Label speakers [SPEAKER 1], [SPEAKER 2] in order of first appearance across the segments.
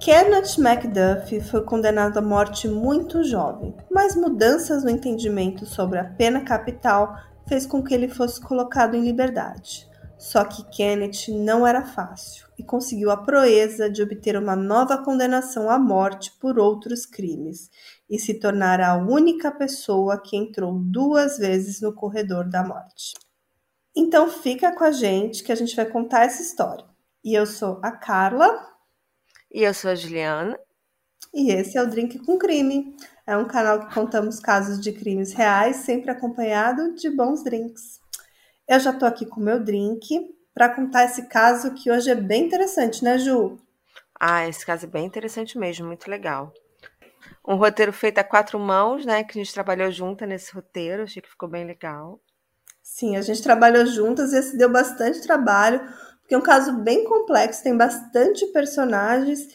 [SPEAKER 1] Kenneth Macduff foi condenado à morte muito jovem, mas mudanças no entendimento sobre a pena capital fez com que ele fosse colocado em liberdade. Só que Kenneth não era fácil e conseguiu a proeza de obter uma nova condenação à morte por outros crimes e se tornar a única pessoa que entrou duas vezes no corredor da morte. Então fica com a gente que a gente vai contar essa história. E eu sou a Carla.
[SPEAKER 2] E eu sou a Juliana.
[SPEAKER 1] E esse é o Drink com Crime. É um canal que contamos casos de crimes reais, sempre acompanhado de bons drinks. Eu já tô aqui com o meu drink para contar esse caso que hoje é bem interessante, né, Ju?
[SPEAKER 2] Ah, esse caso é bem interessante mesmo, muito legal. Um roteiro feito a quatro mãos, né? Que a gente trabalhou junto nesse roteiro, achei que ficou bem legal.
[SPEAKER 1] Sim, a gente trabalhou juntas e esse deu bastante trabalho, porque é um caso bem complexo, tem bastante personagens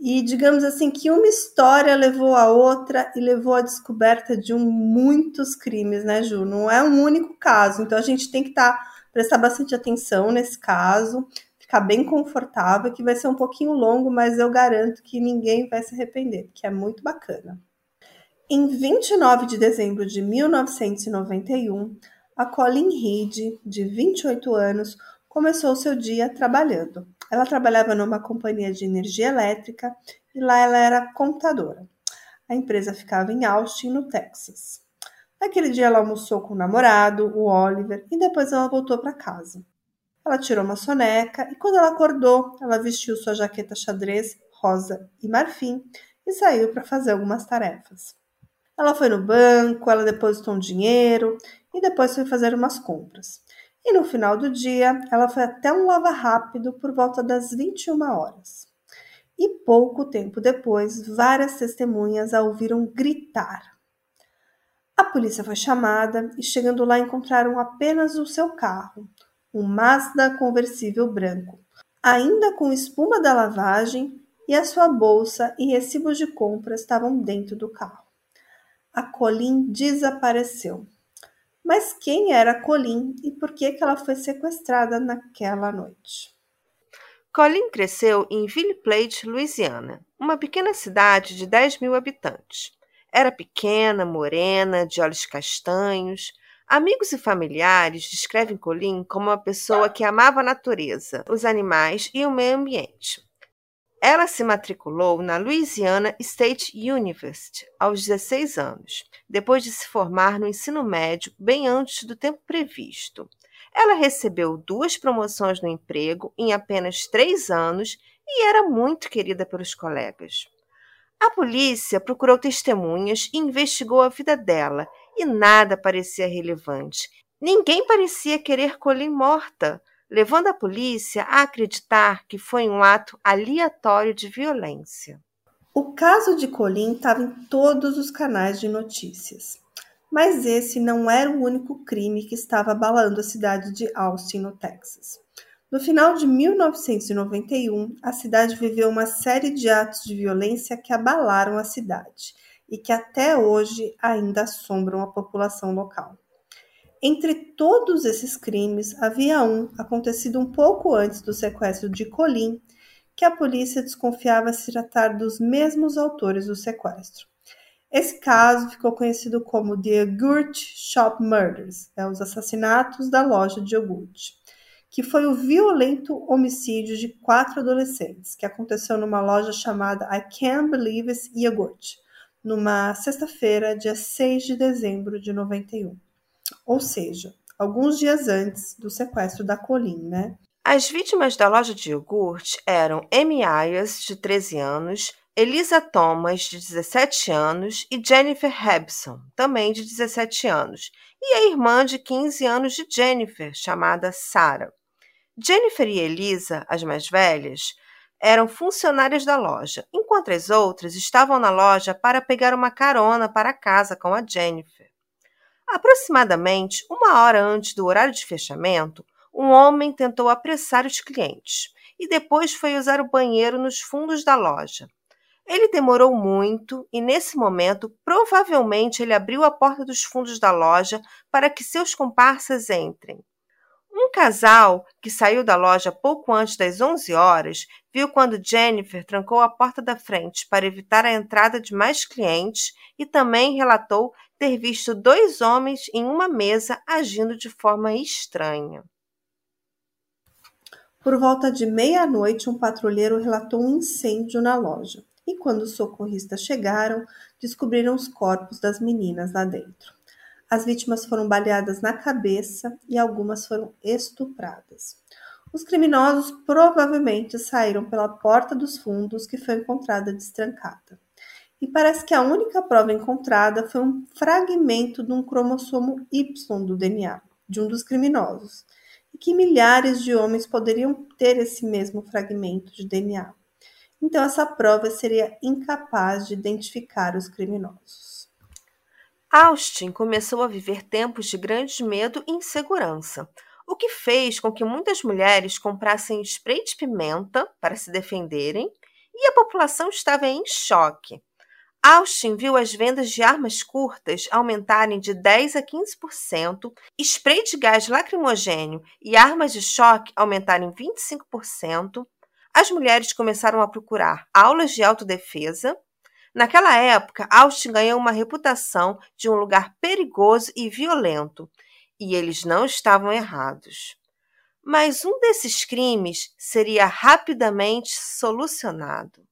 [SPEAKER 1] e digamos assim que uma história levou a outra e levou à descoberta de um, muitos crimes, né, Ju? Não é um único caso. Então a gente tem que estar tá, prestar bastante atenção nesse caso, ficar bem confortável, que vai ser um pouquinho longo, mas eu garanto que ninguém vai se arrepender, que é muito bacana. Em 29 de dezembro de 1991, a Colin Reed, de 28 anos, começou seu dia trabalhando. Ela trabalhava numa companhia de energia elétrica e lá ela era contadora. A empresa ficava em Austin, no Texas. Naquele dia ela almoçou com o namorado, o Oliver, e depois ela voltou para casa. Ela tirou uma soneca e quando ela acordou, ela vestiu sua jaqueta xadrez rosa e marfim e saiu para fazer algumas tarefas. Ela foi no banco, ela depositou um dinheiro e depois foi fazer umas compras. E no final do dia, ela foi até um lava rápido por volta das 21 horas. E pouco tempo depois, várias testemunhas a ouviram gritar. A polícia foi chamada e, chegando lá, encontraram apenas o seu carro, um Mazda conversível branco, ainda com espuma da lavagem, e a sua bolsa e recibos de compra estavam dentro do carro. A Colin desapareceu. Mas quem era Colin e por que, que ela foi sequestrada naquela noite?
[SPEAKER 2] Colin cresceu em Ville Plate, Louisiana, uma pequena cidade de 10 mil habitantes. Era pequena, morena, de olhos castanhos. Amigos e familiares descrevem Colin como uma pessoa que amava a natureza, os animais e o meio ambiente. Ela se matriculou na Louisiana State University aos 16 anos, depois de se formar no ensino médio bem antes do tempo previsto. Ela recebeu duas promoções no emprego em apenas três anos e era muito querida pelos colegas. A polícia procurou testemunhas e investigou a vida dela, e nada parecia relevante. Ninguém parecia querer Colin morta levando a polícia a acreditar que foi um ato aleatório de violência.
[SPEAKER 1] O caso de Colin estava em todos os canais de notícias. Mas esse não era o único crime que estava abalando a cidade de Austin, no Texas. No final de 1991, a cidade viveu uma série de atos de violência que abalaram a cidade e que até hoje ainda assombram a população local. Entre todos esses crimes, havia um acontecido um pouco antes do sequestro de Colin, que a polícia desconfiava se tratar dos mesmos autores do sequestro. Esse caso ficou conhecido como The Yogurt Shop Murders, né, os assassinatos da loja de iogurte, que foi o violento homicídio de quatro adolescentes, que aconteceu numa loja chamada I Can't Believe It's Yogurt, numa sexta-feira, dia 6 de dezembro de 91 ou seja, alguns dias antes do sequestro da Colin, né?
[SPEAKER 2] As vítimas da loja de iogurte eram Amy Ayers, de 13 anos, Elisa Thomas, de 17 anos, e Jennifer Hebson, também de 17 anos, e a irmã de 15 anos de Jennifer, chamada Sarah. Jennifer e Elisa, as mais velhas, eram funcionárias da loja, enquanto as outras estavam na loja para pegar uma carona para casa com a Jennifer. Aproximadamente uma hora antes do horário de fechamento, um homem tentou apressar os clientes e depois foi usar o banheiro nos fundos da loja. Ele demorou muito e, nesse momento, provavelmente ele abriu a porta dos fundos da loja para que seus comparsas entrem. Um casal que saiu da loja pouco antes das 11 horas viu quando Jennifer trancou a porta da frente para evitar a entrada de mais clientes e também relatou ter visto dois homens em uma mesa agindo de forma estranha.
[SPEAKER 1] Por volta de meia-noite, um patrulheiro relatou um incêndio na loja. E quando os socorristas chegaram, descobriram os corpos das meninas lá dentro. As vítimas foram baleadas na cabeça e algumas foram estupradas. Os criminosos provavelmente saíram pela porta dos fundos que foi encontrada destrancada. E parece que a única prova encontrada foi um fragmento de um cromossomo Y do DNA de um dos criminosos, e que milhares de homens poderiam ter esse mesmo fragmento de DNA. Então, essa prova seria incapaz de identificar os criminosos.
[SPEAKER 2] Austin começou a viver tempos de grande medo e insegurança, o que fez com que muitas mulheres comprassem spray de pimenta para se defenderem e a população estava em choque. Austin viu as vendas de armas curtas aumentarem de 10 a 15%, spray de gás lacrimogênio e armas de choque aumentarem 25%. As mulheres começaram a procurar aulas de autodefesa Naquela época, Austin ganhou uma reputação de um lugar perigoso e violento, e eles não estavam errados. Mas um desses crimes seria rapidamente solucionado.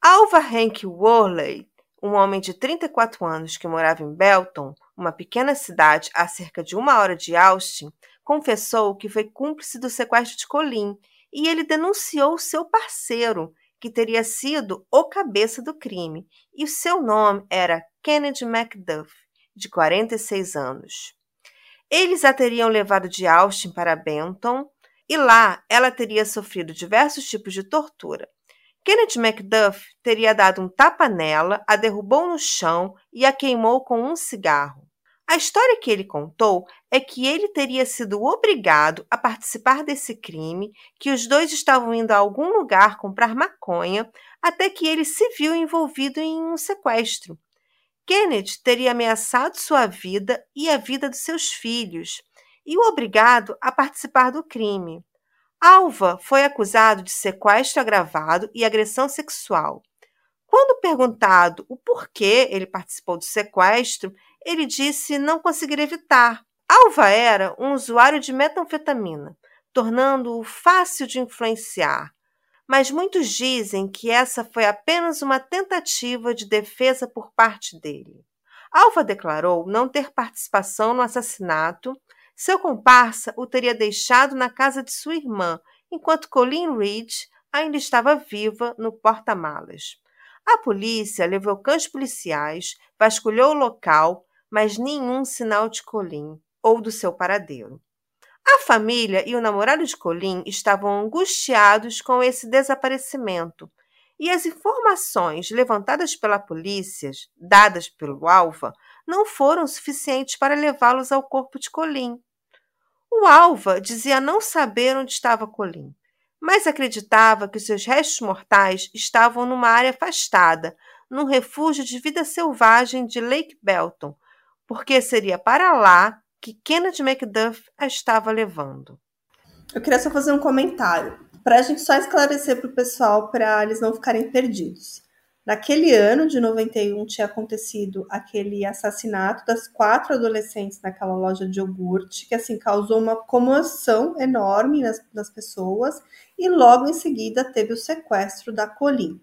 [SPEAKER 2] Alva Hank Worley, um homem de 34 anos que morava em Belton, uma pequena cidade a cerca de uma hora de Austin, confessou que foi cúmplice do sequestro de Colin e ele denunciou seu parceiro, que teria sido o cabeça do crime, e o seu nome era Kennedy Macduff, de 46 anos. Eles a teriam levado de Austin para Benton, e lá ela teria sofrido diversos tipos de tortura. Kennedy Macduff teria dado um tapa nela, a derrubou no chão e a queimou com um cigarro. A história que ele contou é que ele teria sido obrigado a participar desse crime, que os dois estavam indo a algum lugar comprar maconha, até que ele se viu envolvido em um sequestro. Kennedy teria ameaçado sua vida e a vida dos seus filhos, e o obrigado a participar do crime. Alva foi acusado de sequestro agravado e agressão sexual. Quando perguntado o porquê ele participou do sequestro, ele disse não conseguir evitar. Alva era um usuário de metanfetamina, tornando-o fácil de influenciar. Mas muitos dizem que essa foi apenas uma tentativa de defesa por parte dele. Alva declarou não ter participação no assassinato. Seu comparsa o teria deixado na casa de sua irmã, enquanto Colleen Reed ainda estava viva no porta-malas. A polícia levou cães policiais, vasculhou o local, mas nenhum sinal de Colin ou do seu paradeiro. A família e o namorado de Colin estavam angustiados com esse desaparecimento, e as informações levantadas pela polícia, dadas pelo Alva, não foram suficientes para levá-los ao corpo de Colin. O Alva dizia não saber onde estava Colin, mas acreditava que seus restos mortais estavam numa área afastada, num refúgio de vida selvagem de Lake Belton, porque seria para lá que Kenneth Macduff a estava levando.
[SPEAKER 1] Eu queria só fazer um comentário, para a gente só esclarecer para o pessoal, para eles não ficarem perdidos. Naquele ano de 91 tinha acontecido aquele assassinato das quatro adolescentes naquela loja de iogurte, que assim causou uma comoção enorme nas, nas pessoas, e logo em seguida teve o sequestro da Colin.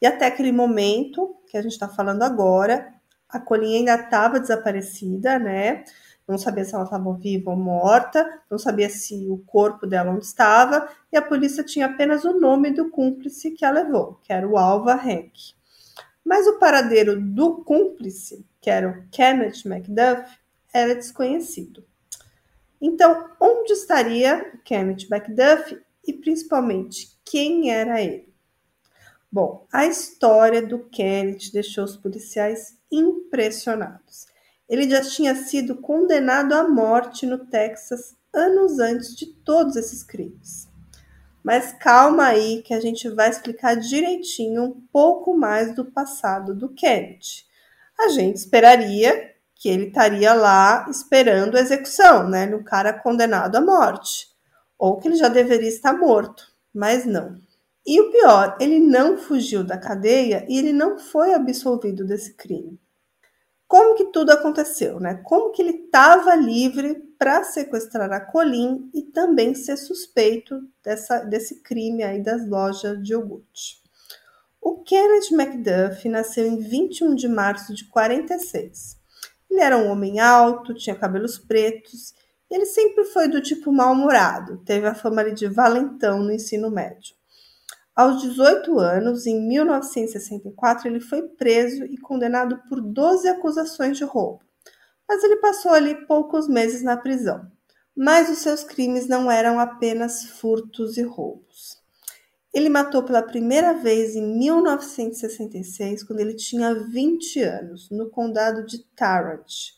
[SPEAKER 1] E até aquele momento que a gente está falando agora, a Colinha ainda estava desaparecida, né? Não sabia se ela estava viva ou morta, não sabia se o corpo dela onde estava, e a polícia tinha apenas o nome do cúmplice que a levou, que era o Alva Hank. Mas o paradeiro do cúmplice, que era o Kenneth Macduff, era desconhecido. Então, onde estaria Kenneth Macduff e principalmente quem era ele? Bom, a história do Kenneth deixou os policiais impressionados. Ele já tinha sido condenado à morte no Texas anos antes de todos esses crimes. Mas calma aí que a gente vai explicar direitinho um pouco mais do passado do Kennedy. A gente esperaria que ele estaria lá esperando a execução, né, no cara condenado à morte, ou que ele já deveria estar morto, mas não. E o pior, ele não fugiu da cadeia e ele não foi absolvido desse crime. Como que tudo aconteceu, né? Como que ele estava livre para sequestrar a Colin e também ser suspeito dessa, desse crime aí das lojas de iogurte. O Kenneth Macduff nasceu em 21 de março de 46. Ele era um homem alto, tinha cabelos pretos, e ele sempre foi do tipo mal-humorado, teve a fama de valentão no ensino médio. Aos 18 anos, em 1964, ele foi preso e condenado por 12 acusações de roubo. Mas ele passou ali poucos meses na prisão. Mas os seus crimes não eram apenas furtos e roubos. Ele matou pela primeira vez em 1966, quando ele tinha 20 anos, no condado de Tarrant.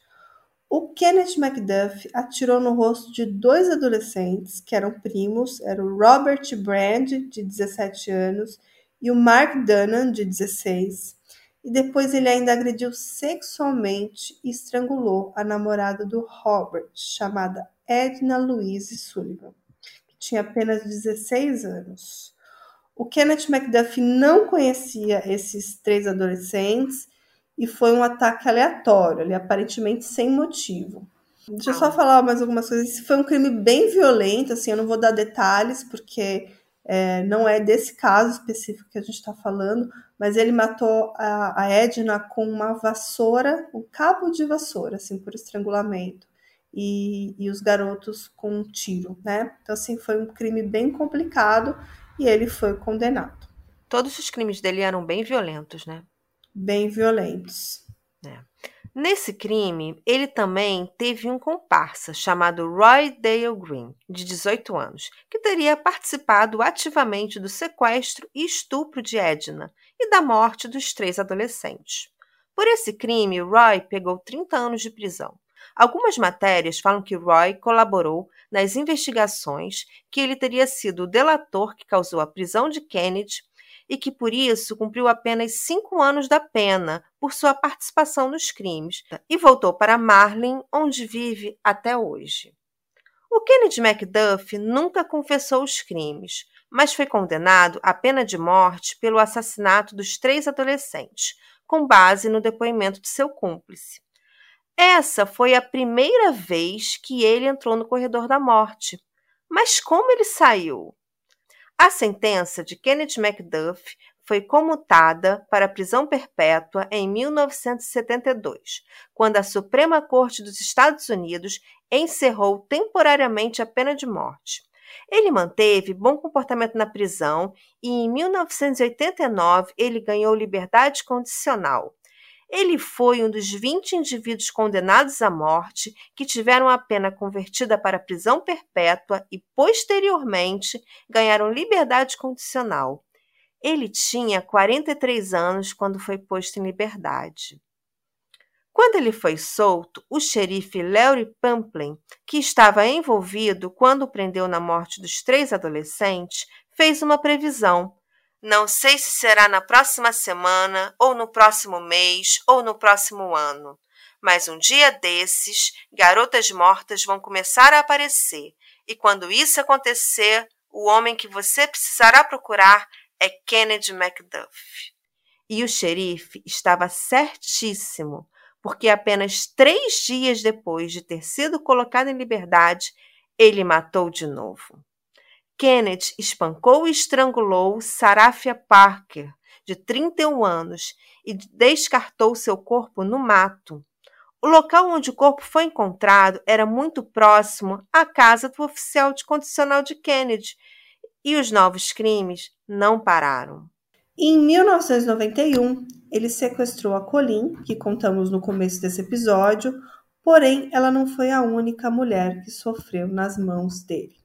[SPEAKER 1] O Kenneth Macduff atirou no rosto de dois adolescentes, que eram primos, era o Robert Brand, de 17 anos, e o Mark Dunham, de 16. E depois ele ainda agrediu sexualmente e estrangulou a namorada do Robert, chamada Edna Louise Sullivan, que tinha apenas 16 anos. O Kenneth Macduff não conhecia esses três adolescentes e foi um ataque aleatório, ali, aparentemente sem motivo. Deixa eu só falar mais algumas coisas. Esse foi um crime bem violento, assim, eu não vou dar detalhes, porque é, não é desse caso específico que a gente está falando, mas ele matou a, a Edna com uma vassoura, um cabo de vassoura, assim, por estrangulamento, e, e os garotos com um tiro, né? Então, assim, foi um crime bem complicado e ele foi condenado.
[SPEAKER 2] Todos os crimes dele eram bem violentos, né?
[SPEAKER 1] Bem violentos.
[SPEAKER 2] É. Nesse crime, ele também teve um comparsa chamado Roy Dale Green, de 18 anos, que teria participado ativamente do sequestro e estupro de Edna e da morte dos três adolescentes. Por esse crime, Roy pegou 30 anos de prisão. Algumas matérias falam que Roy colaborou nas investigações, que ele teria sido o delator que causou a prisão de Kennedy e que por isso cumpriu apenas cinco anos da pena por sua participação nos crimes e voltou para Marlin, onde vive até hoje. O Kennedy Macduff nunca confessou os crimes, mas foi condenado à pena de morte pelo assassinato dos três adolescentes, com base no depoimento de seu cúmplice. Essa foi a primeira vez que ele entrou no corredor da morte. Mas como ele saiu? A sentença de Kenneth Macduff foi comutada para prisão perpétua em 1972, quando a Suprema Corte dos Estados Unidos encerrou temporariamente a pena de morte. Ele manteve bom comportamento na prisão e em 1989 ele ganhou liberdade condicional. Ele foi um dos 20 indivíduos condenados à morte que tiveram a pena convertida para prisão perpétua e, posteriormente, ganharam liberdade condicional. Ele tinha 43 anos quando foi posto em liberdade. Quando ele foi solto, o xerife Larry Pamplin, que estava envolvido quando o prendeu na morte dos três adolescentes, fez uma previsão não sei se será na próxima semana, ou no próximo mês, ou no próximo ano. Mas um dia desses, garotas mortas vão começar a aparecer, e quando isso acontecer, o homem que você precisará procurar é Kennedy Macduff. E o xerife estava certíssimo, porque apenas três dias depois de ter sido colocado em liberdade, ele matou de novo. Kenneth espancou e estrangulou Sarafia Parker, de 31 anos, e descartou seu corpo no mato. O local onde o corpo foi encontrado era muito próximo à casa do oficial de condicional de Kennedy, e os novos crimes não pararam.
[SPEAKER 1] Em 1991, ele sequestrou a Colin, que contamos no começo desse episódio, porém ela não foi a única mulher que sofreu nas mãos dele.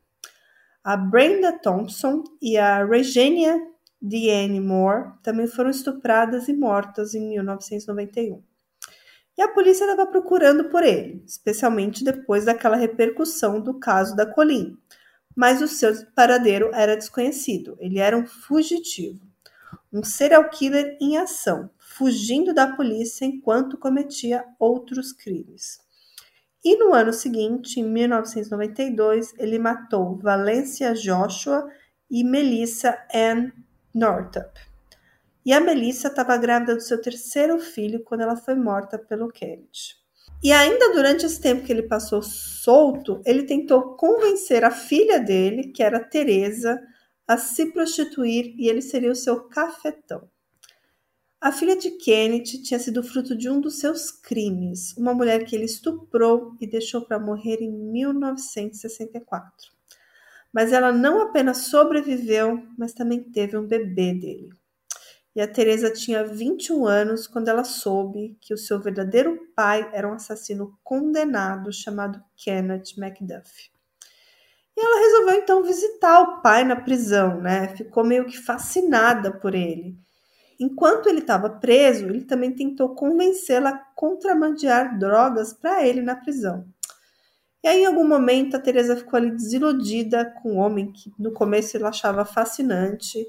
[SPEAKER 1] A Brenda Thompson e a Regina Deanne Moore também foram estupradas e mortas em 1991. E a polícia estava procurando por ele, especialmente depois daquela repercussão do caso da Colin. Mas o seu paradeiro era desconhecido, ele era um fugitivo. um serial killer em ação, fugindo da polícia enquanto cometia outros crimes. E no ano seguinte, em 1992, ele matou Valencia Joshua e Melissa Ann Northup. E a Melissa estava grávida do seu terceiro filho quando ela foi morta pelo Kennedy. E ainda durante esse tempo que ele passou solto, ele tentou convencer a filha dele, que era Teresa, a se prostituir e ele seria o seu cafetão. A filha de Kennedy tinha sido fruto de um dos seus crimes, uma mulher que ele estuprou e deixou para morrer em 1964. Mas ela não apenas sobreviveu, mas também teve um bebê dele. E a Teresa tinha 21 anos quando ela soube que o seu verdadeiro pai era um assassino condenado chamado Kenneth Macduff. E ela resolveu então visitar o pai na prisão, né? Ficou meio que fascinada por ele. Enquanto ele estava preso, ele também tentou convencê-la a contrabandear drogas para ele na prisão. E aí, em algum momento, a Teresa ficou ali desiludida com o homem que no começo ele achava fascinante,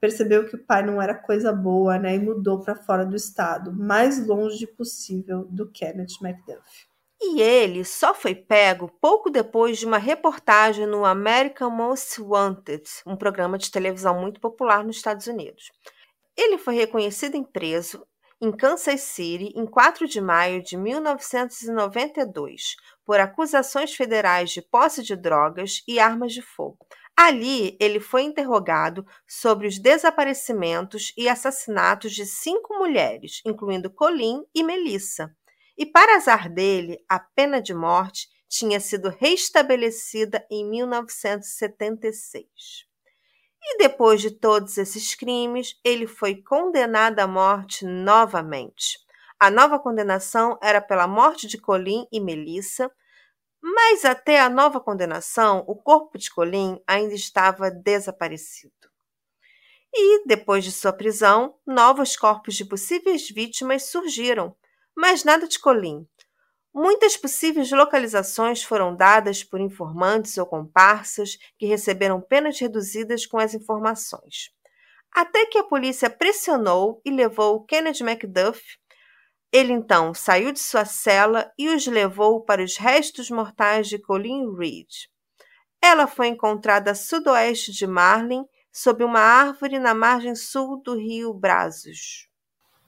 [SPEAKER 1] percebeu que o pai não era coisa boa, né? E mudou para fora do estado, mais longe possível do Kenneth Macduff.
[SPEAKER 2] E ele só foi pego pouco depois de uma reportagem no American Most Wanted, um programa de televisão muito popular nos Estados Unidos. Ele foi reconhecido e preso em Kansas City em 4 de maio de 1992 por acusações federais de posse de drogas e armas de fogo. Ali, ele foi interrogado sobre os desaparecimentos e assassinatos de cinco mulheres, incluindo Colin e Melissa, e, para azar dele, a pena de morte tinha sido restabelecida em 1976. E depois de todos esses crimes, ele foi condenado à morte novamente. A nova condenação era pela morte de Colin e Melissa, mas até a nova condenação, o corpo de Colin ainda estava desaparecido. E, depois de sua prisão, novos corpos de possíveis vítimas surgiram, mas nada de Colim. Muitas possíveis localizações foram dadas por informantes ou comparsas que receberam penas reduzidas com as informações. Até que a polícia pressionou e levou Kennedy Macduff. Ele então saiu de sua cela e os levou para os restos mortais de Colin Reed. Ela foi encontrada a sudoeste de Marlin, sob uma árvore na margem sul do rio Brazos.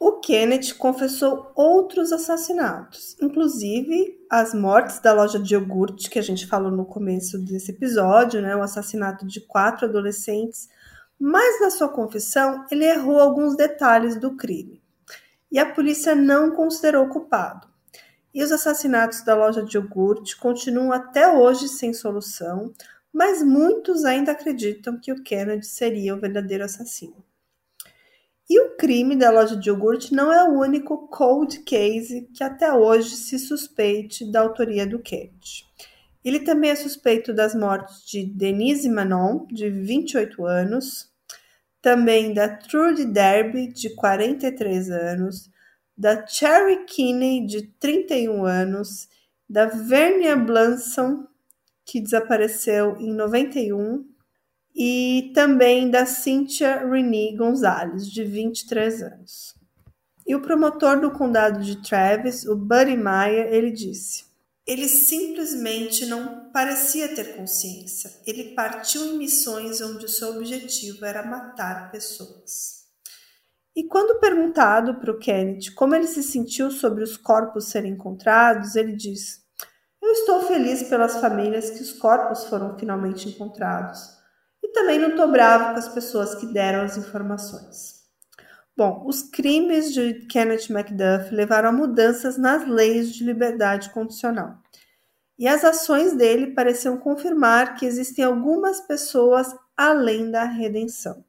[SPEAKER 1] O Kenneth confessou outros assassinatos, inclusive as mortes da loja de iogurte que a gente falou no começo desse episódio, né, o assassinato de quatro adolescentes, mas na sua confissão ele errou alguns detalhes do crime. E a polícia não considerou culpado. E os assassinatos da loja de iogurte continuam até hoje sem solução, mas muitos ainda acreditam que o Kennedy seria o verdadeiro assassino. E o crime da loja de iogurte não é o único cold case que até hoje se suspeite da autoria do Kennedy. Ele também é suspeito das mortes de Denise Manon, de 28 anos, também da Trudy Derby, de 43 anos, da Cherry Kinney, de 31 anos, da Vernia Blanson, que desapareceu em 91, e também da Cynthia Renee Gonzalez, de 23 anos. E o promotor do condado de Travis, o Buddy Maia, ele disse: Ele simplesmente não parecia ter consciência. Ele partiu em missões onde o seu objetivo era matar pessoas. E quando perguntado para o Kenneth como ele se sentiu sobre os corpos serem encontrados, ele diz: Eu estou feliz pelas famílias que os corpos foram finalmente encontrados também não estou bravo com as pessoas que deram as informações. Bom, os crimes de Kenneth Macduff levaram a mudanças nas leis de liberdade condicional. E as ações dele pareciam confirmar que existem algumas pessoas além da redenção.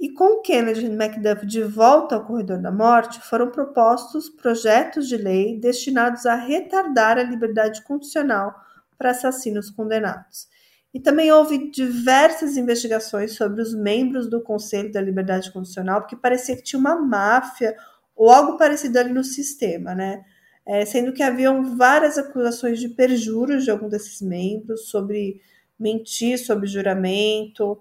[SPEAKER 1] E com Kennedy Macduff de volta ao corredor da morte, foram propostos projetos de lei destinados a retardar a liberdade condicional para assassinos condenados. E também houve diversas investigações sobre os membros do Conselho da Liberdade Condicional, porque parecia que tinha uma máfia ou algo parecido ali no sistema, né? É, sendo que haviam várias acusações de perjuros de algum desses membros, sobre mentir sobre juramento,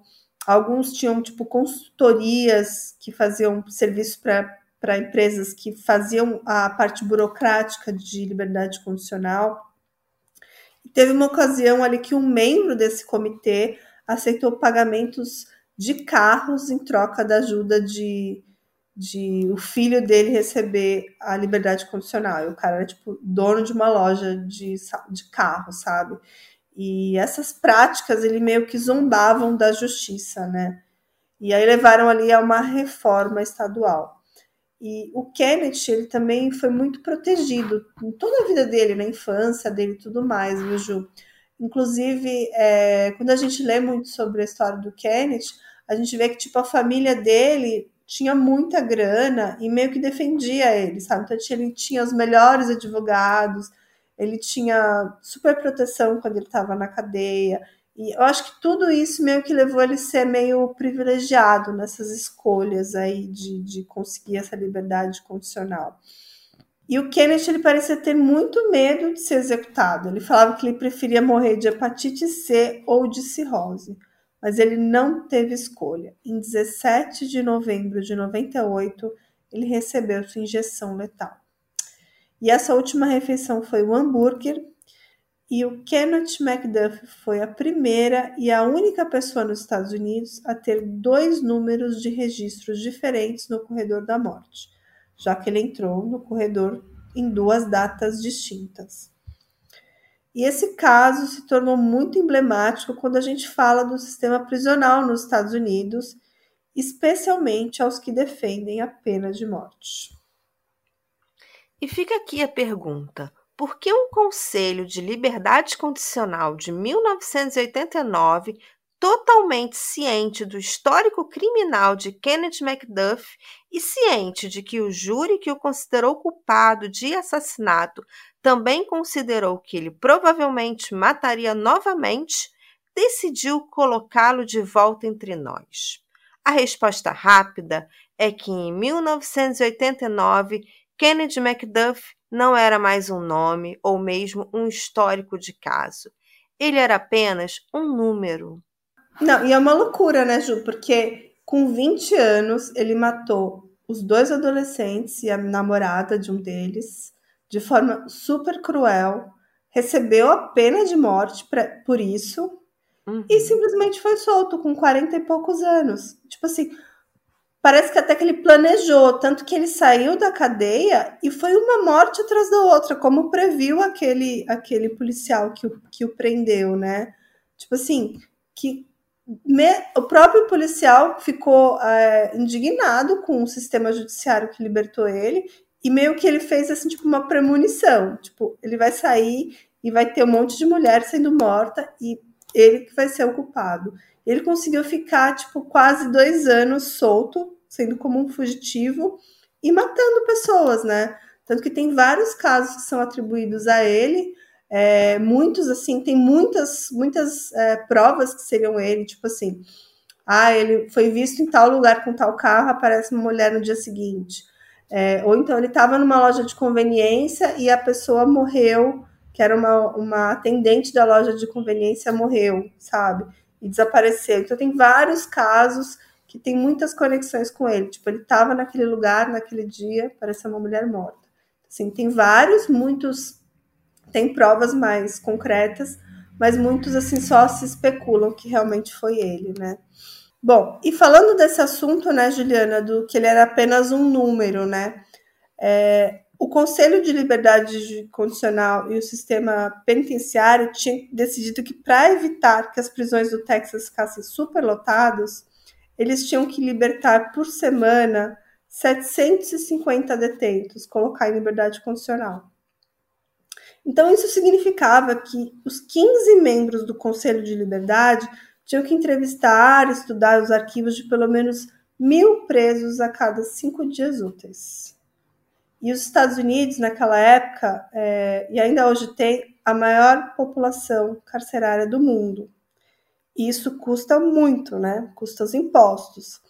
[SPEAKER 1] Alguns tinham tipo consultorias que faziam serviço para empresas que faziam a parte burocrática de liberdade condicional. Teve uma ocasião ali que um membro desse comitê aceitou pagamentos de carros em troca da ajuda de, de o filho dele receber a liberdade condicional. E o cara era tipo dono de uma loja de, de carro, sabe? E essas práticas ele meio que zombavam da justiça, né? E aí levaram ali a uma reforma estadual. E o Kenneth, ele também foi muito protegido em toda a vida dele, na infância dele e tudo mais, viu, Ju? Inclusive, é, quando a gente lê muito sobre a história do Kenneth, a gente vê que, tipo, a família dele tinha muita grana e meio que defendia ele, sabe? Então, ele tinha os melhores advogados, ele tinha super proteção quando ele estava na cadeia. E eu acho que tudo isso meio que levou ele a ser meio privilegiado nessas escolhas aí de, de conseguir essa liberdade condicional. E o Kenneth ele parecia ter muito medo de ser executado. Ele falava que ele preferia morrer de hepatite C ou de cirrose, mas ele não teve escolha. Em 17 de novembro de 98, ele recebeu sua injeção letal. E essa última refeição foi o hambúrguer. E o Kenneth Macduff foi a primeira e a única pessoa nos Estados Unidos a ter dois números de registros diferentes no corredor da morte, já que ele entrou no corredor em duas datas distintas. E esse caso se tornou muito emblemático quando a gente fala do sistema prisional nos Estados Unidos, especialmente aos que defendem a pena de morte.
[SPEAKER 2] E fica aqui a pergunta: por que um Conselho de Liberdade Condicional de 1989, totalmente ciente do histórico criminal de Kenneth Macduff e ciente de que o júri que o considerou culpado de assassinato também considerou que ele provavelmente mataria novamente, decidiu colocá-lo de volta entre nós? A resposta rápida é que em 1989 Kennedy Macduff não era mais um nome ou mesmo um histórico de caso. Ele era apenas um número.
[SPEAKER 1] Não, e é uma loucura, né, Ju? Porque com 20 anos ele matou os dois adolescentes e a namorada de um deles de forma super cruel, recebeu a pena de morte pra, por isso uhum. e simplesmente foi solto com 40 e poucos anos. Tipo assim, parece que até que ele planejou, tanto que ele saiu da cadeia e foi uma morte atrás da outra, como previu aquele, aquele policial que o, que o prendeu, né? Tipo assim, que me, o próprio policial ficou é, indignado com o sistema judiciário que libertou ele e meio que ele fez assim, tipo, uma premonição. Tipo, ele vai sair e vai ter um monte de mulher sendo morta e ele que vai ser o culpado. Ele conseguiu ficar, tipo, quase dois anos solto sendo como um fugitivo e matando pessoas, né? Tanto que tem vários casos que são atribuídos a ele, é, muitos, assim, tem muitas, muitas é, provas que seriam ele, tipo assim, ah, ele foi visto em tal lugar com tal carro, aparece uma mulher no dia seguinte. É, ou então ele estava numa loja de conveniência e a pessoa morreu, que era uma, uma atendente da loja de conveniência, morreu, sabe? E desapareceu. Então tem vários casos que tem muitas conexões com ele. Tipo, ele estava naquele lugar, naquele dia, parece uma mulher morta. Assim, tem vários, muitos, tem provas mais concretas, mas muitos, assim, só se especulam que realmente foi ele, né? Bom, e falando desse assunto, né, Juliana, do que ele era apenas um número, né? É, o Conselho de Liberdade Condicional e o sistema penitenciário tinham decidido que, para evitar que as prisões do Texas ficassem superlotadas, eles tinham que libertar por semana 750 detentos, colocar em liberdade condicional. Então, isso significava que os 15 membros do Conselho de Liberdade tinham que entrevistar, estudar os arquivos de pelo menos mil presos a cada cinco dias úteis. E os Estados Unidos, naquela época, é, e ainda hoje tem, a maior população carcerária do mundo. E isso custa muito, né? Custa os impostos.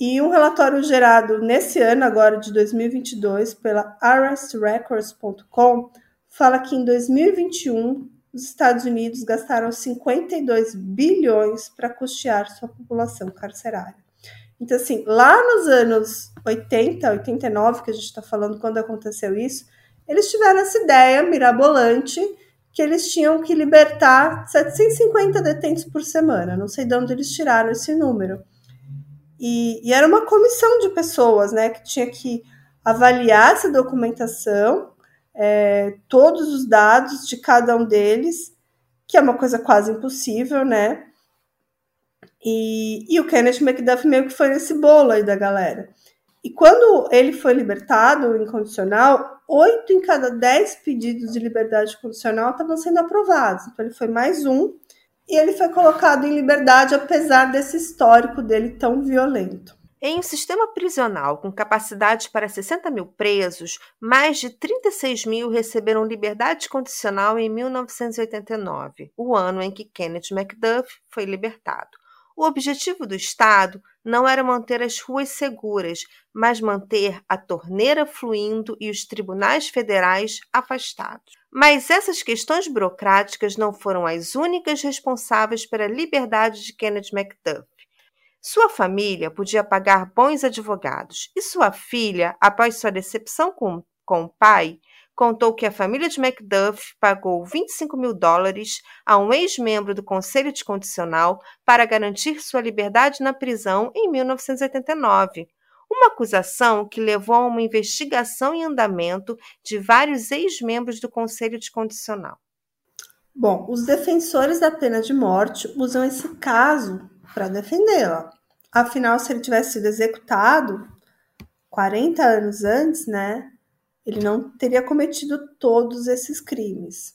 [SPEAKER 1] E um relatório gerado nesse ano, agora de 2022, pela arrestrecords.com, fala que em 2021 os Estados Unidos gastaram 52 bilhões para custear sua população carcerária. Então, assim, lá nos anos 80, 89, que a gente está falando quando aconteceu isso, eles tiveram essa ideia mirabolante que eles tinham que libertar 750 detentos por semana. Não sei de onde eles tiraram esse número. E, e era uma comissão de pessoas, né, que tinha que avaliar essa documentação, é, todos os dados de cada um deles, que é uma coisa quase impossível, né? E, e o Kenneth Macduff meio que foi nesse bolo aí da galera. E quando ele foi libertado incondicional, oito em cada dez pedidos de liberdade condicional estavam sendo aprovados. Então ele foi mais um e ele foi colocado em liberdade apesar desse histórico dele tão violento.
[SPEAKER 2] Em um sistema prisional com capacidade para 60 mil presos, mais de 36 mil receberam liberdade condicional em 1989, o ano em que Kenneth Macduff foi libertado. O objetivo do Estado não era manter as ruas seguras, mas manter a torneira fluindo e os tribunais federais afastados. Mas essas questões burocráticas não foram as únicas responsáveis pela liberdade de Kenneth Macduff. Sua família podia pagar bons advogados e sua filha, após sua decepção com, com o pai, contou que a família de Macduff pagou 25 mil dólares a um ex-membro do Conselho de Condicional para garantir sua liberdade na prisão em 1989. Uma acusação que levou a uma investigação em andamento de vários ex-membros do Conselho de Condicional.
[SPEAKER 1] Bom, os defensores da pena de morte usam esse caso para defendê-la. Afinal, se ele tivesse sido executado 40 anos antes, né, ele não teria cometido todos esses crimes.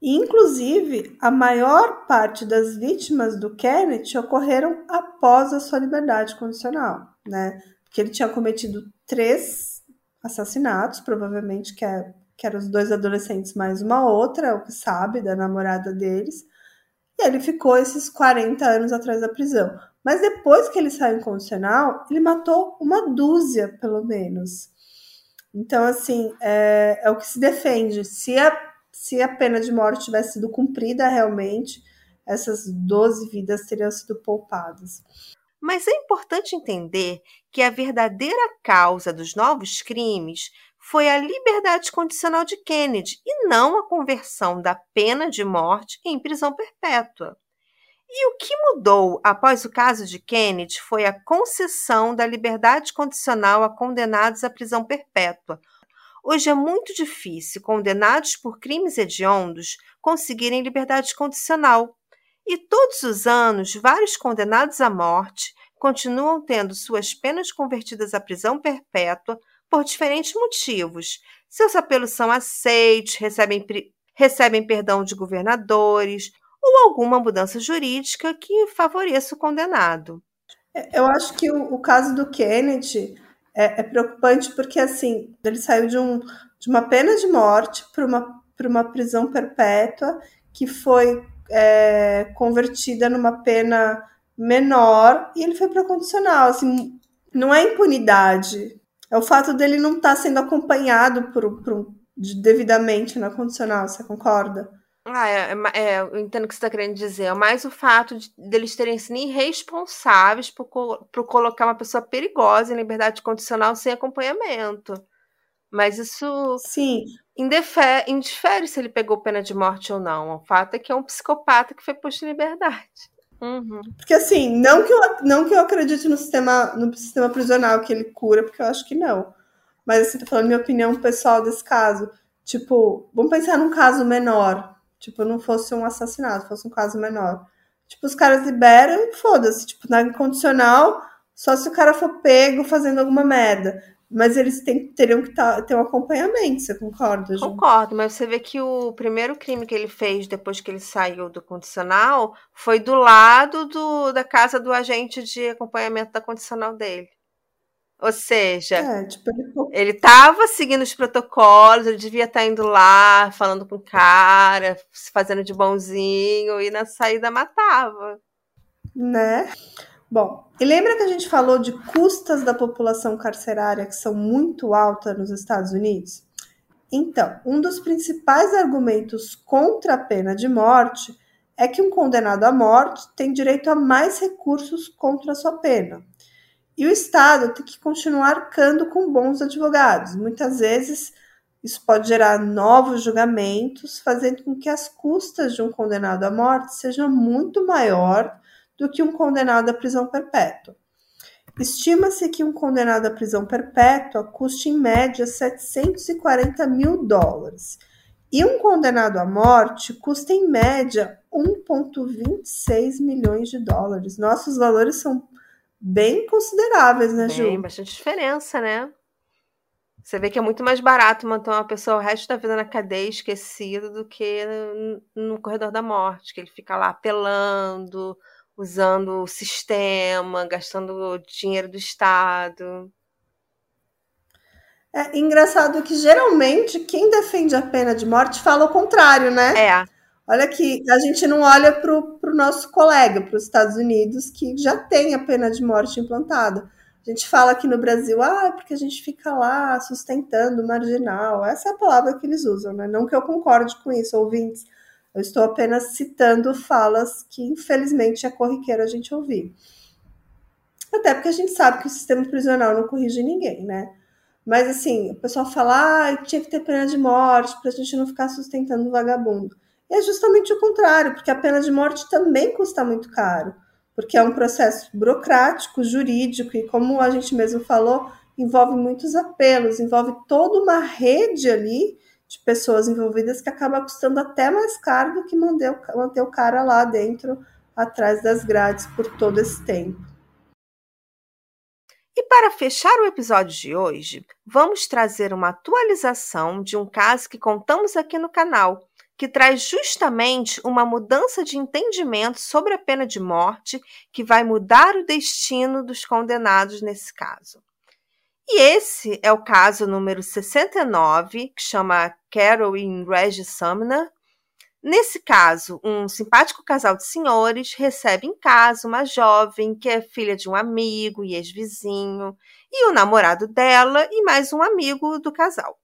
[SPEAKER 1] E, inclusive, a maior parte das vítimas do Kenneth ocorreram após a sua liberdade condicional, né? Porque ele tinha cometido três assassinatos, provavelmente que, é, que eram os dois adolescentes mais uma outra, o que sabe, da namorada deles. E ele ficou esses 40 anos atrás da prisão. Mas depois que ele saiu incondicional, ele matou uma dúzia, pelo menos. Então, assim, é, é o que se defende. Se a, se a pena de morte tivesse sido cumprida realmente, essas 12 vidas teriam sido poupadas.
[SPEAKER 2] Mas é importante entender que a verdadeira causa dos novos crimes foi a liberdade condicional de Kennedy e não a conversão da pena de morte em prisão perpétua. E o que mudou após o caso de Kennedy foi a concessão da liberdade condicional a condenados à prisão perpétua. Hoje é muito difícil condenados por crimes hediondos conseguirem liberdade condicional. E todos os anos, vários condenados à morte continuam tendo suas penas convertidas à prisão perpétua por diferentes motivos. Seus apelos são aceitos, recebem, recebem perdão de governadores, ou alguma mudança jurídica que favoreça o condenado.
[SPEAKER 1] É, eu acho que o, o caso do Kennedy é, é, preocupante porque assim ele saiu de, um, de uma pena de morte para uma, uma prisão perpétua que foi é, convertida numa pena menor e ele foi para condicional. Assim, não é impunidade, é o fato dele não estar tá sendo acompanhado por, por, devidamente na condicional. Você concorda?
[SPEAKER 2] Ah, é, é, é, eu entendo o que você está querendo dizer. É mais o fato de, deles terem sido irresponsáveis por, por colocar uma pessoa perigosa em liberdade condicional sem acompanhamento. Mas isso.
[SPEAKER 1] Sim.
[SPEAKER 2] Indifere, indifere se ele pegou pena de morte ou não. O fato é que é um psicopata que foi posto em liberdade. Uhum.
[SPEAKER 1] Porque assim, não que, eu, não que eu acredite no sistema, no sistema prisional que ele cura, porque eu acho que não. Mas assim, tô falando minha opinião pessoal desse caso. Tipo, vamos pensar num caso menor Tipo, não fosse um assassinato, fosse um caso menor. Tipo, os caras liberam e foda-se. Tipo, na incondicional, só se o cara for pego fazendo alguma merda. Mas eles tem, teriam que tá, ter um acompanhamento, você concorda,
[SPEAKER 2] Ju? Concordo, mas você vê que o primeiro crime que ele fez depois que ele saiu do condicional foi do lado do, da casa do agente de acompanhamento da condicional dele. Ou seja,
[SPEAKER 1] é, tipo,
[SPEAKER 2] ele estava seguindo os protocolos, ele devia estar tá indo lá, falando com o cara, se fazendo de bonzinho, e na saída matava.
[SPEAKER 1] Né? Bom, e lembra que a gente falou de custas da população carcerária que são muito altas nos Estados Unidos? Então, um dos principais argumentos contra a pena de morte é que um condenado à morte tem direito a mais recursos contra a sua pena. E o Estado tem que continuar arcando com bons advogados. Muitas vezes isso pode gerar novos julgamentos, fazendo com que as custas de um condenado à morte sejam muito maior do que um condenado à prisão perpétua. Estima-se que um condenado à prisão perpétua custe em média 740 mil dólares. E um condenado à morte custa em média 1,26 milhões de dólares. Nossos valores são bem consideráveis, né, Ju?
[SPEAKER 2] Tem bastante diferença, né? Você vê que é muito mais barato manter uma pessoa o resto da vida na cadeia esquecida do que no corredor da morte, que ele fica lá apelando, usando o sistema, gastando dinheiro do Estado.
[SPEAKER 1] É engraçado que geralmente quem defende a pena de morte fala o contrário, né?
[SPEAKER 2] É.
[SPEAKER 1] Olha que a gente não olha para o nosso colega, para os Estados Unidos, que já tem a pena de morte implantada. A gente fala aqui no Brasil, ah, porque a gente fica lá sustentando o marginal. Essa é a palavra que eles usam, né? Não que eu concorde com isso, ouvintes. Eu estou apenas citando falas que, infelizmente, é corriqueiro a gente ouvir. Até porque a gente sabe que o sistema prisional não corrige ninguém, né? Mas, assim, o pessoal fala, ah, tinha que ter pena de morte para a gente não ficar sustentando o vagabundo. É justamente o contrário, porque a pena de morte também custa muito caro porque é um processo burocrático, jurídico, e como a gente mesmo falou, envolve muitos apelos, envolve toda uma rede ali de pessoas envolvidas que acaba custando até mais caro do que manter, manter o cara lá dentro, atrás das grades, por todo esse tempo.
[SPEAKER 2] E para fechar o episódio de hoje, vamos trazer uma atualização de um caso que contamos aqui no canal que traz justamente uma mudança de entendimento sobre a pena de morte que vai mudar o destino dos condenados nesse caso. E esse é o caso número 69, que chama Carol e Reggie Sumner. Nesse caso, um simpático casal de senhores recebe em casa uma jovem que é filha de um amigo e ex-vizinho, e o namorado dela e mais um amigo do casal.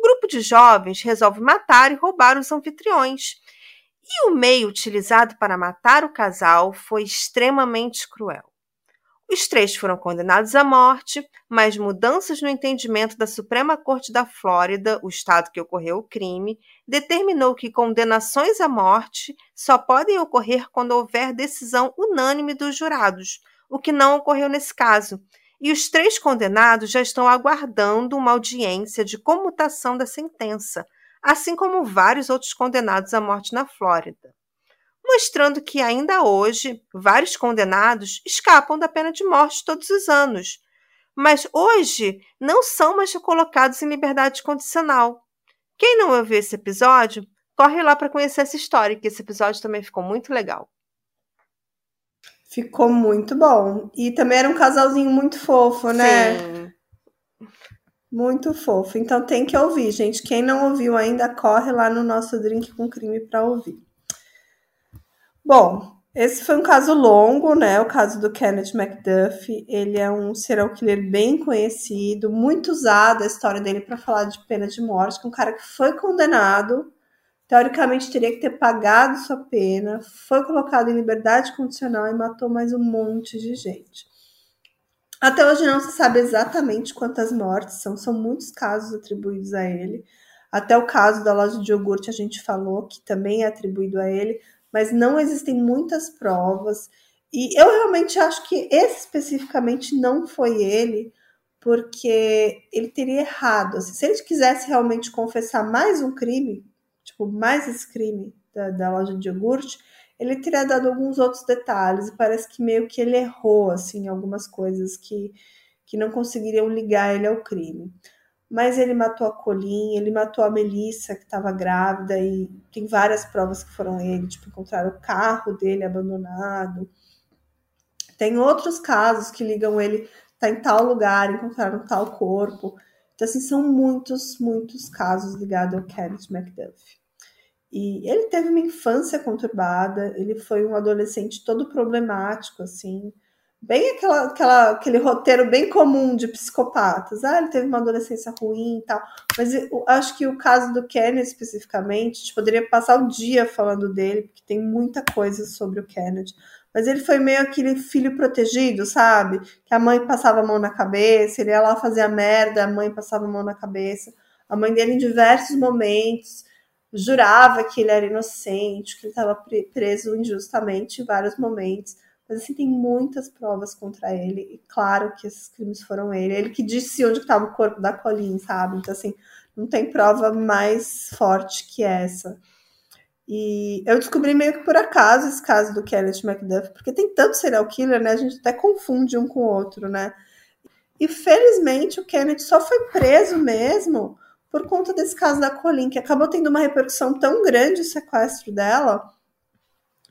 [SPEAKER 2] O grupo de jovens resolve matar e roubar os anfitriões. E o meio utilizado para matar o casal foi extremamente cruel. Os três foram condenados à morte, mas mudanças no entendimento da Suprema Corte da Flórida, o estado que ocorreu o crime, determinou que condenações à morte só podem ocorrer quando houver decisão unânime dos jurados, o que não ocorreu nesse caso, e os três condenados já estão aguardando uma audiência de comutação da sentença, assim como vários outros condenados à morte na Flórida, mostrando que ainda hoje vários condenados escapam da pena de morte todos os anos, mas hoje não são mais colocados em liberdade condicional. Quem não ouviu esse episódio, corre lá para conhecer essa história, que esse episódio também ficou muito legal.
[SPEAKER 1] Ficou muito bom. E também era um casalzinho muito fofo, né? Sim. Muito fofo. Então tem que ouvir, gente. Quem não ouviu ainda, corre lá no nosso Drink com Crime para ouvir. Bom, esse foi um caso longo, né? O caso do Kenneth McDuff. Ele é um serial killer bem conhecido, muito usado a história dele para falar de pena de morte, que é um cara que foi condenado teoricamente teria que ter pagado sua pena, foi colocado em liberdade condicional e matou mais um monte de gente. Até hoje não se sabe exatamente quantas mortes são, são muitos casos atribuídos a ele. Até o caso da loja de iogurte a gente falou que também é atribuído a ele, mas não existem muitas provas. E eu realmente acho que esse especificamente não foi ele, porque ele teria errado. Assim, se ele quisesse realmente confessar mais um crime, tipo, mais esse crime da, da loja de iogurte, ele teria dado alguns outros detalhes e parece que meio que ele errou, assim, algumas coisas que, que não conseguiriam ligar ele ao crime. Mas ele matou a Colin, ele matou a Melissa, que estava grávida, e tem várias provas que foram ele, tipo, encontraram o carro dele abandonado. Tem outros casos que ligam ele, tá em tal lugar, encontraram tal corpo. Então, assim, são muitos, muitos casos ligados ao Kenneth McDuff. E ele teve uma infância conturbada, ele foi um adolescente todo problemático, assim, bem aquela, aquela, aquele roteiro bem comum de psicopatas. Ah, ele teve uma adolescência ruim e tal. Mas eu acho que o caso do Kennedy especificamente, a gente poderia passar o dia falando dele, porque tem muita coisa sobre o Kennedy. Mas ele foi meio aquele filho protegido, sabe? Que a mãe passava a mão na cabeça, ele ia lá fazer a merda, a mãe passava a mão na cabeça. A mãe dele, em diversos momentos, jurava que ele era inocente, que ele estava preso injustamente em vários momentos. Mas assim, tem muitas provas contra ele. E claro que esses crimes foram ele. Ele que disse onde estava o corpo da Colleen, sabe? Então, assim, não tem prova mais forte que essa. E eu descobri meio que por acaso esse caso do Kenneth McDuff, porque tem tanto serial killer, né? A gente até confunde um com o outro, né? E felizmente o Kenneth só foi preso mesmo por conta desse caso da Colleen, que acabou tendo uma repercussão tão grande o sequestro dela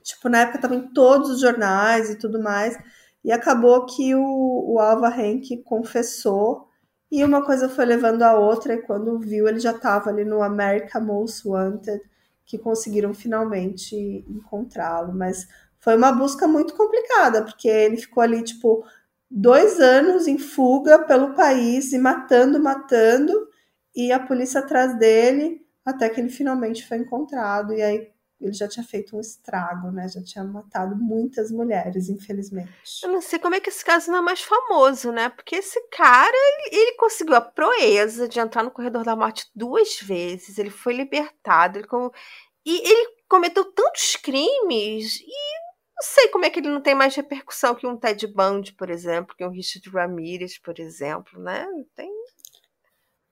[SPEAKER 1] Tipo, na época tava em todos os jornais e tudo mais. E acabou que o, o Alva Henk confessou. E uma coisa foi levando a outra. E quando viu, ele já estava ali no America Most Wanted, que conseguiram finalmente encontrá-lo. Mas foi uma busca muito complicada, porque ele ficou ali, tipo, dois anos em fuga pelo país e matando, matando. E a polícia atrás dele, até que ele finalmente foi encontrado. E aí ele já tinha feito um estrago, né? Já tinha matado muitas mulheres, infelizmente.
[SPEAKER 2] Eu não sei como é que esse caso não é mais famoso, né? Porque esse cara, ele, ele conseguiu a proeza de entrar no corredor da morte duas vezes, ele foi libertado, ele com... e ele cometeu tantos crimes e não sei como é que ele não tem mais repercussão que um Ted Bundy, por exemplo, que um Richard Ramirez, por exemplo, né? Tem...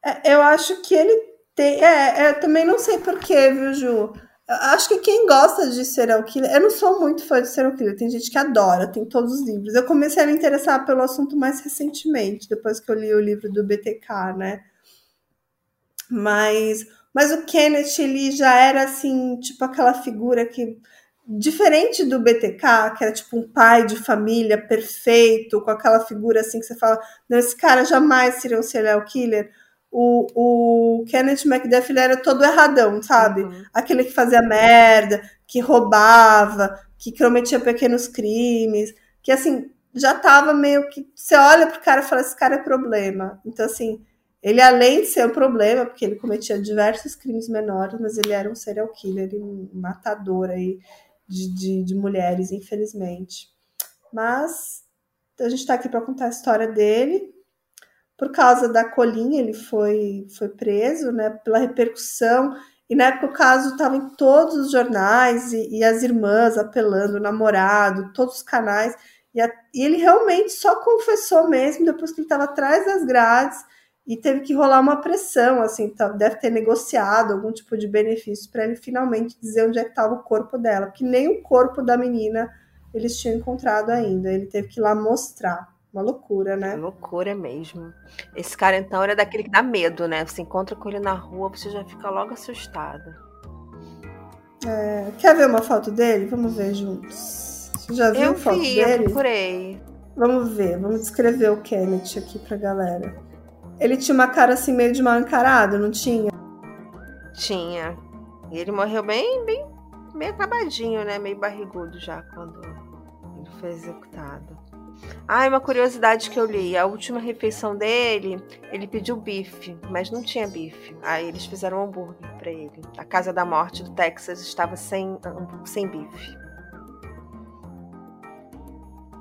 [SPEAKER 1] É, eu acho que ele tem. É, é também não sei porquê, viu, Ju? Acho que quem gosta de serial killer, eu não sou muito fã de serial killer, tem gente que adora, tem todos os livros. Eu comecei a me interessar pelo assunto mais recentemente, depois que eu li o livro do BTK, né? Mas, mas o Kenneth, ele já era assim, tipo aquela figura que diferente do BTK, que era tipo um pai de família perfeito, com aquela figura assim que você fala, não, esse cara jamais seria um serial killer o, o Kenneth McDuff ele era todo erradão, sabe? Uhum. Aquele que fazia merda, que roubava, que cometia pequenos crimes, que assim, já tava meio que. Você olha pro cara e fala: esse cara é problema. Então, assim, ele além de ser um problema, porque ele cometia diversos crimes menores, mas ele era um serial killer um matador aí de, de, de mulheres, infelizmente. Mas a gente está aqui para contar a história dele por causa da colinha, ele foi, foi preso, né, pela repercussão. E na época o caso estava em todos os jornais e, e, as irmãs apelando, o namorado, todos os canais. E, a, e ele realmente só confessou mesmo depois que ele estava atrás das grades e teve que rolar uma pressão, assim, tá, deve ter negociado algum tipo de benefício para ele finalmente dizer onde é que estava o corpo dela, porque nem o corpo da menina eles tinham encontrado ainda. Ele teve que ir lá mostrar. Uma loucura, né?
[SPEAKER 2] Loucura mesmo. Esse cara, então, era daquele que dá medo, né? Você encontra com ele na rua, você já fica logo assustada.
[SPEAKER 1] É, quer ver uma foto dele? Vamos ver juntos. Você já viu
[SPEAKER 2] eu
[SPEAKER 1] foto
[SPEAKER 2] vi,
[SPEAKER 1] dele?
[SPEAKER 2] Eu procurei.
[SPEAKER 1] Vamos ver, vamos descrever o Kenneth aqui pra galera. Ele tinha uma cara assim meio de mal encarado, não tinha?
[SPEAKER 2] Tinha. E ele morreu bem, bem, meio acabadinho, né? Meio barrigudo já quando ele foi executado. Ah, uma curiosidade que eu li. A última refeição dele, ele pediu bife, mas não tinha bife. Aí eles fizeram um hambúrguer para ele. A Casa da Morte do Texas estava sem, sem bife.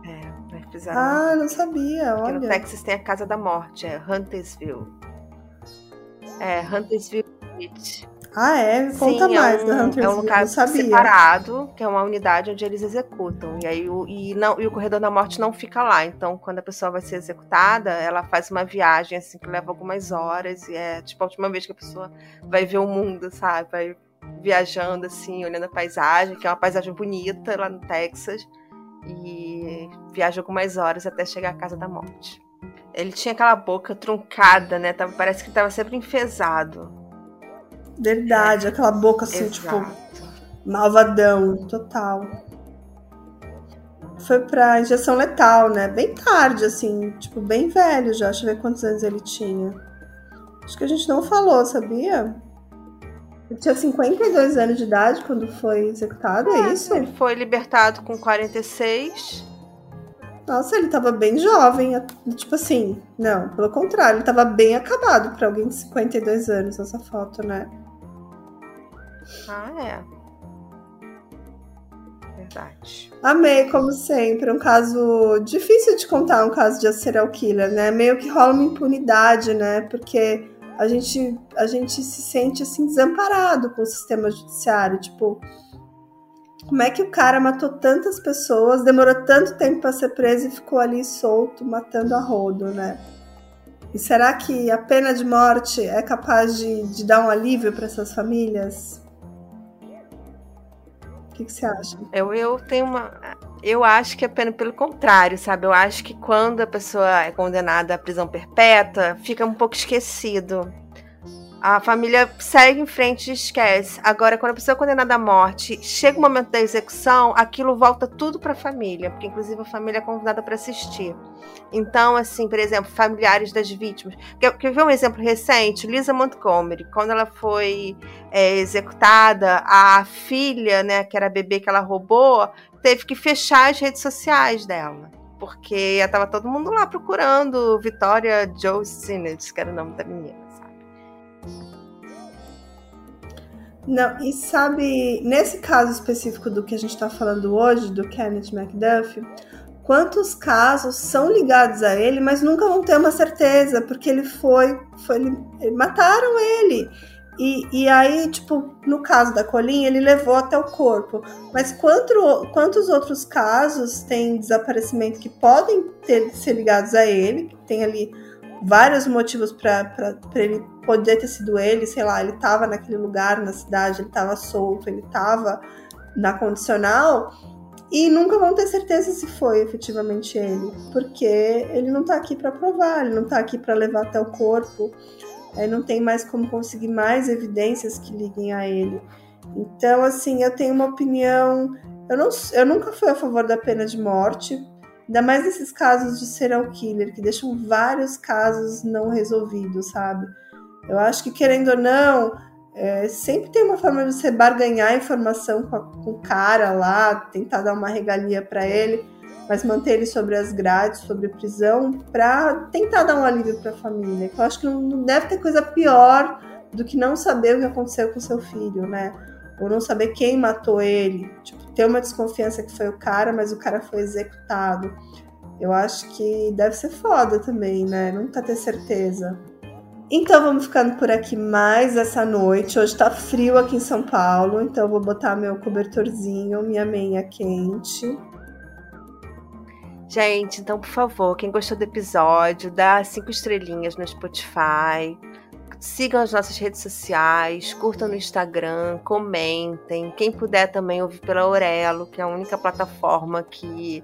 [SPEAKER 2] É, fizeram.
[SPEAKER 1] Ah, não sabia. Olha.
[SPEAKER 2] Porque no Texas tem a Casa da Morte, é Huntersville. É, Huntersville Beach.
[SPEAKER 1] Ah, é? Conta
[SPEAKER 2] Sim,
[SPEAKER 1] mais
[SPEAKER 2] é um,
[SPEAKER 1] da Huntersville.
[SPEAKER 2] É um lugar separado, que é uma unidade onde eles executam. E aí o, e não, e o corredor da morte não fica lá. Então, quando a pessoa vai ser executada, ela faz uma viagem assim que leva algumas horas. E é tipo a última vez que a pessoa vai ver o mundo, sabe? Vai viajando assim, olhando a paisagem, que é uma paisagem bonita lá no Texas. E viaja algumas horas até chegar à casa da morte. Ele tinha aquela boca truncada, né? Tava, parece que estava sempre enfesado.
[SPEAKER 1] Verdade, aquela boca assim, tipo, Exato. tipo, malvadão, total. Foi pra injeção letal, né? Bem tarde, assim, tipo, bem velho já. Deixa eu ver quantos anos ele tinha. Acho que a gente não falou, sabia? Ele tinha 52 anos de idade quando foi executado, é, é isso?
[SPEAKER 2] Ele foi libertado com 46.
[SPEAKER 1] Nossa, ele tava bem jovem. Tipo assim, não, pelo contrário, ele tava bem acabado para alguém de 52 anos nessa foto, né?
[SPEAKER 2] Ah, é. Verdade.
[SPEAKER 1] Amei, como sempre. Um caso difícil de contar, um caso de serial killer, né? Meio que rola uma impunidade, né? Porque a gente, a gente se sente assim desamparado com o sistema judiciário. Tipo, como é que o cara matou tantas pessoas, demorou tanto tempo para ser preso e ficou ali solto, matando a rodo, né? E será que a pena de morte é capaz de, de dar um alívio para essas famílias? Que, que você acha?
[SPEAKER 2] Eu, eu tenho uma. Eu acho que é pelo contrário, sabe? Eu acho que quando a pessoa é condenada à prisão perpétua, fica um pouco esquecido a família segue em frente e esquece. Agora, quando a pessoa é condenada à morte, chega o momento da execução, aquilo volta tudo para a família, porque inclusive a família é convidada para assistir. Então, assim, por exemplo, familiares das vítimas. Quer, quer ver um exemplo recente? Lisa Montgomery, quando ela foi é, executada, a filha, né, que era bebê que ela roubou, teve que fechar as redes sociais dela. Porque estava todo mundo lá procurando Vitória Joe Sinnott, que era o nome da menina.
[SPEAKER 1] Não, e sabe, nesse caso específico do que a gente está falando hoje, do Kenneth McDuff, quantos casos são ligados a ele, mas nunca vão ter uma certeza, porque ele foi. foi ele, mataram ele. E, e aí, tipo, no caso da Colin, ele levou até o corpo. Mas quanto, quantos outros casos tem desaparecimento que podem ter, ser ligados a ele? Tem ali vários motivos para ele poder ter sido ele, sei lá, ele estava naquele lugar na cidade, ele estava solto, ele estava na condicional e nunca vão ter certeza se foi efetivamente ele, porque ele não está aqui para provar, ele não está aqui para levar até o corpo, aí não tem mais como conseguir mais evidências que liguem a ele. Então, assim, eu tenho uma opinião. Eu, não, eu nunca fui a favor da pena de morte, Ainda mais nesses casos de serial killer, que deixam vários casos não resolvidos, sabe? Eu acho que, querendo ou não, é, sempre tem uma forma de você barganhar informação com, a, com o cara lá, tentar dar uma regalia para ele, mas manter ele sobre as grades, sobre prisão, para tentar dar um alívio para a família. Eu acho que não, não deve ter coisa pior do que não saber o que aconteceu com seu filho, né? Ou não saber quem matou ele. Tipo, ter uma desconfiança que foi o cara, mas o cara foi executado. Eu acho que deve ser foda também, né? Nunca ter certeza. Então vamos ficando por aqui mais essa noite. Hoje tá frio aqui em São Paulo, então eu vou botar meu cobertorzinho, minha meia quente.
[SPEAKER 2] Gente, então por favor, quem gostou do episódio, dá cinco estrelinhas no Spotify, Sigam as nossas redes sociais, curtam no Instagram, comentem. Quem puder também ouvir pela Aurelo, que é a única plataforma que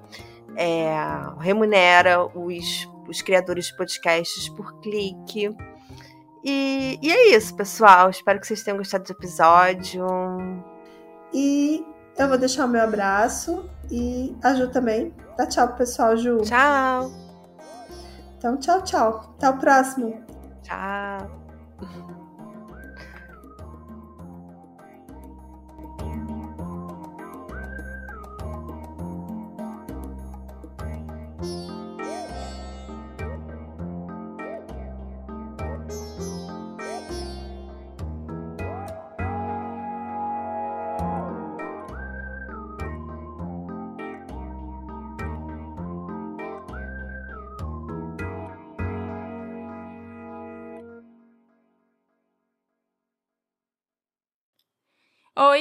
[SPEAKER 2] é, remunera os, os criadores de podcasts por clique. E, e é isso, pessoal. Espero que vocês tenham gostado do episódio.
[SPEAKER 1] E eu vou deixar o meu abraço e a Ju também. Dá tchau pro pessoal, Ju.
[SPEAKER 2] Tchau.
[SPEAKER 1] Então, tchau, tchau. Até o próximo.
[SPEAKER 2] Tchau. Mm-hmm.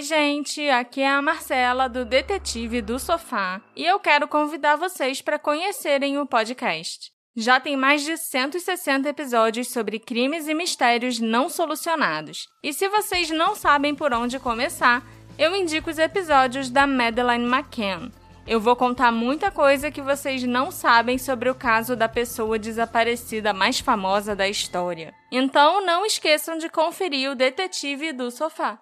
[SPEAKER 3] Oi, gente, aqui é a Marcela do Detetive do Sofá e eu quero convidar vocês para conhecerem o podcast. Já tem mais de 160 episódios sobre crimes e mistérios não solucionados. E se vocês não sabem por onde começar, eu indico os episódios da Madeleine McCann. Eu vou contar muita coisa que vocês não sabem sobre o caso da pessoa desaparecida mais famosa da história. Então não esqueçam de conferir o Detetive do Sofá.